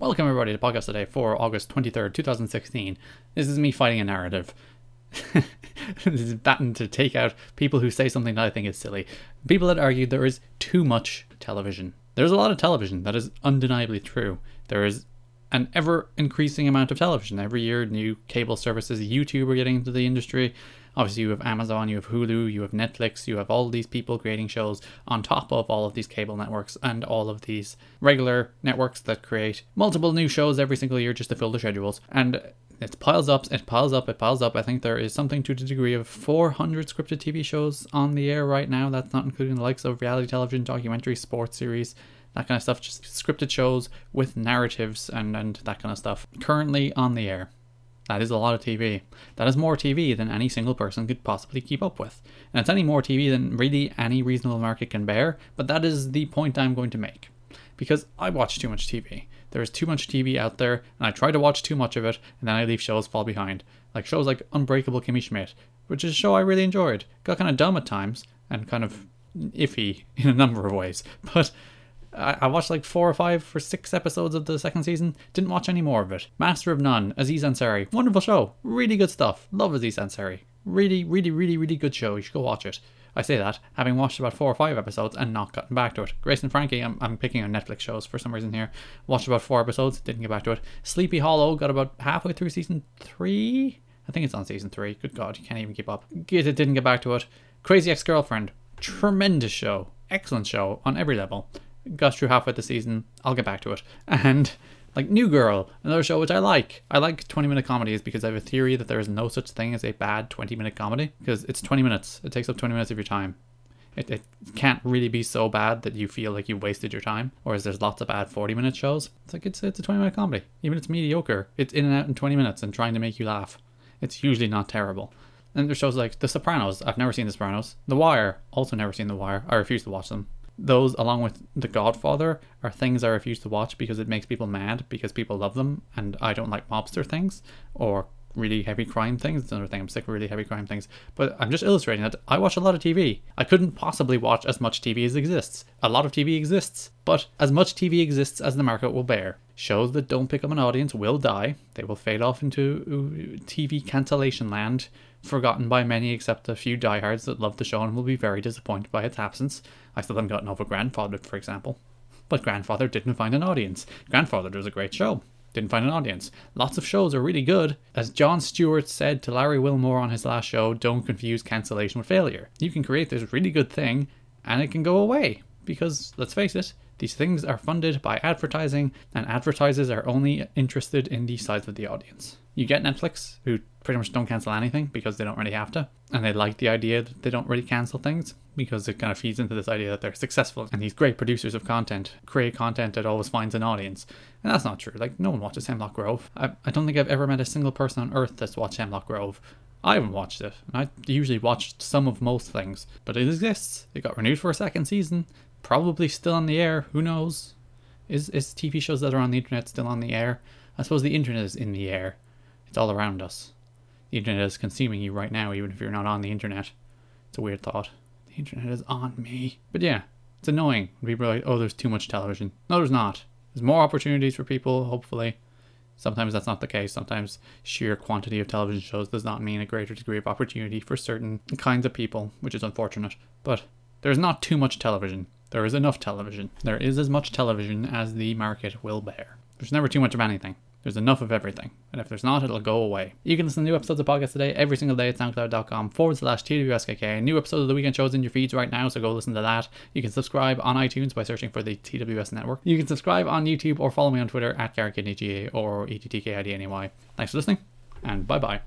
Welcome, everybody, to Podcast A Day for August 23rd, 2016. This is me fighting a narrative. this is batting to take out people who say something that I think is silly. People that argue there is too much television. There's a lot of television, that is undeniably true. There is an ever increasing amount of television. Every year, new cable services, YouTube are getting into the industry. Obviously, you have Amazon, you have Hulu, you have Netflix, you have all these people creating shows on top of all of these cable networks and all of these regular networks that create multiple new shows every single year just to fill the schedules. And it piles up, it piles up, it piles up. I think there is something to the degree of 400 scripted TV shows on the air right now. That's not including the likes of reality television, documentary, sports series, that kind of stuff. Just scripted shows with narratives and, and that kind of stuff currently on the air. That is a lot of TV. That is more TV than any single person could possibly keep up with. And it's any more TV than really any reasonable market can bear, but that is the point I'm going to make. Because I watch too much TV. There is too much TV out there, and I try to watch too much of it, and then I leave shows fall behind. Like shows like Unbreakable Kimmy Schmidt, which is a show I really enjoyed. Got kind of dumb at times, and kind of iffy in a number of ways, but I, watched like four or five or six episodes of the second season. Didn't watch any more of it. Master of None, Aziz Ansari, wonderful show, really good stuff. Love Aziz Ansari, really, really, really, really good show. You should go watch it. I say that, having watched about four or five episodes and not gotten back to it. Grace and Frankie, I'm, I'm picking on Netflix shows for some reason here. Watched about four episodes, didn't get back to it. Sleepy Hollow got about halfway through season three. I think it's on season three. Good God, you can't even keep up. Get it, didn't get back to it. Crazy Ex Girlfriend, tremendous show, excellent show on every level got through halfway the season. I'll get back to it. And like New Girl, another show which I like. I like 20 minute comedies because I have a theory that there is no such thing as a bad 20 minute comedy because it's 20 minutes. It takes up 20 minutes of your time. It, it can't really be so bad that you feel like you wasted your time. Whereas there's lots of bad 40 minute shows. It's like it's, it's a 20 minute comedy. Even if it's mediocre, it's in and out in 20 minutes and trying to make you laugh. It's usually not terrible. And there's shows like The Sopranos. I've never seen The Sopranos. The Wire. Also never seen The Wire. I refuse to watch them those along with The Godfather are things I refuse to watch because it makes people mad because people love them and I don't like mobster things or really heavy crime things. It's another thing I'm sick of really heavy crime things. But I'm just illustrating that I watch a lot of TV. I couldn't possibly watch as much TV as exists. A lot of TV exists, but as much TV exists as the market will bear. Shows that don't pick up an audience will die. They will fade off into uh, TV cancellation land, forgotten by many except a few diehards that love the show and will be very disappointed by its absence. I still haven't gotten over Grandfather, for example. But Grandfather didn't find an audience. Grandfather was a great show. Didn't find an audience. Lots of shows are really good. As Jon Stewart said to Larry Wilmore on his last show, don't confuse cancellation with failure. You can create this really good thing and it can go away. Because, let's face it, these things are funded by advertising, and advertisers are only interested in the size of the audience. You get Netflix, who pretty much don't cancel anything because they don't really have to, and they like the idea that they don't really cancel things because it kind of feeds into this idea that they're successful. And these great producers of content create content that always finds an audience. And that's not true. Like, no one watches Hemlock Grove. I, I don't think I've ever met a single person on earth that's watched Hemlock Grove. I haven't watched it, and I usually watch some of most things, but it exists. It got renewed for a second season, probably still on the air. Who knows? Is is TV shows that are on the internet still on the air? I suppose the internet is in the air. It's all around us. The internet is consuming you right now, even if you're not on the internet. It's a weird thought. The internet is on me. But yeah, it's annoying people are like, oh, there's too much television. No, there's not. There's more opportunities for people, hopefully. Sometimes that's not the case. Sometimes sheer quantity of television shows does not mean a greater degree of opportunity for certain kinds of people, which is unfortunate. But there's not too much television. There is enough television. There is as much television as the market will bear. There's never too much of anything. There's enough of everything. And if there's not, it'll go away. You can listen to new episodes of podcasts today every single day at soundcloud.com forward slash TWSKK. New episode of the weekend shows in your feeds right now, so go listen to that. You can subscribe on iTunes by searching for the TWS network. You can subscribe on YouTube or follow me on Twitter at GaryKidneyGA or ETTKIDNEY. Thanks for listening, and bye bye.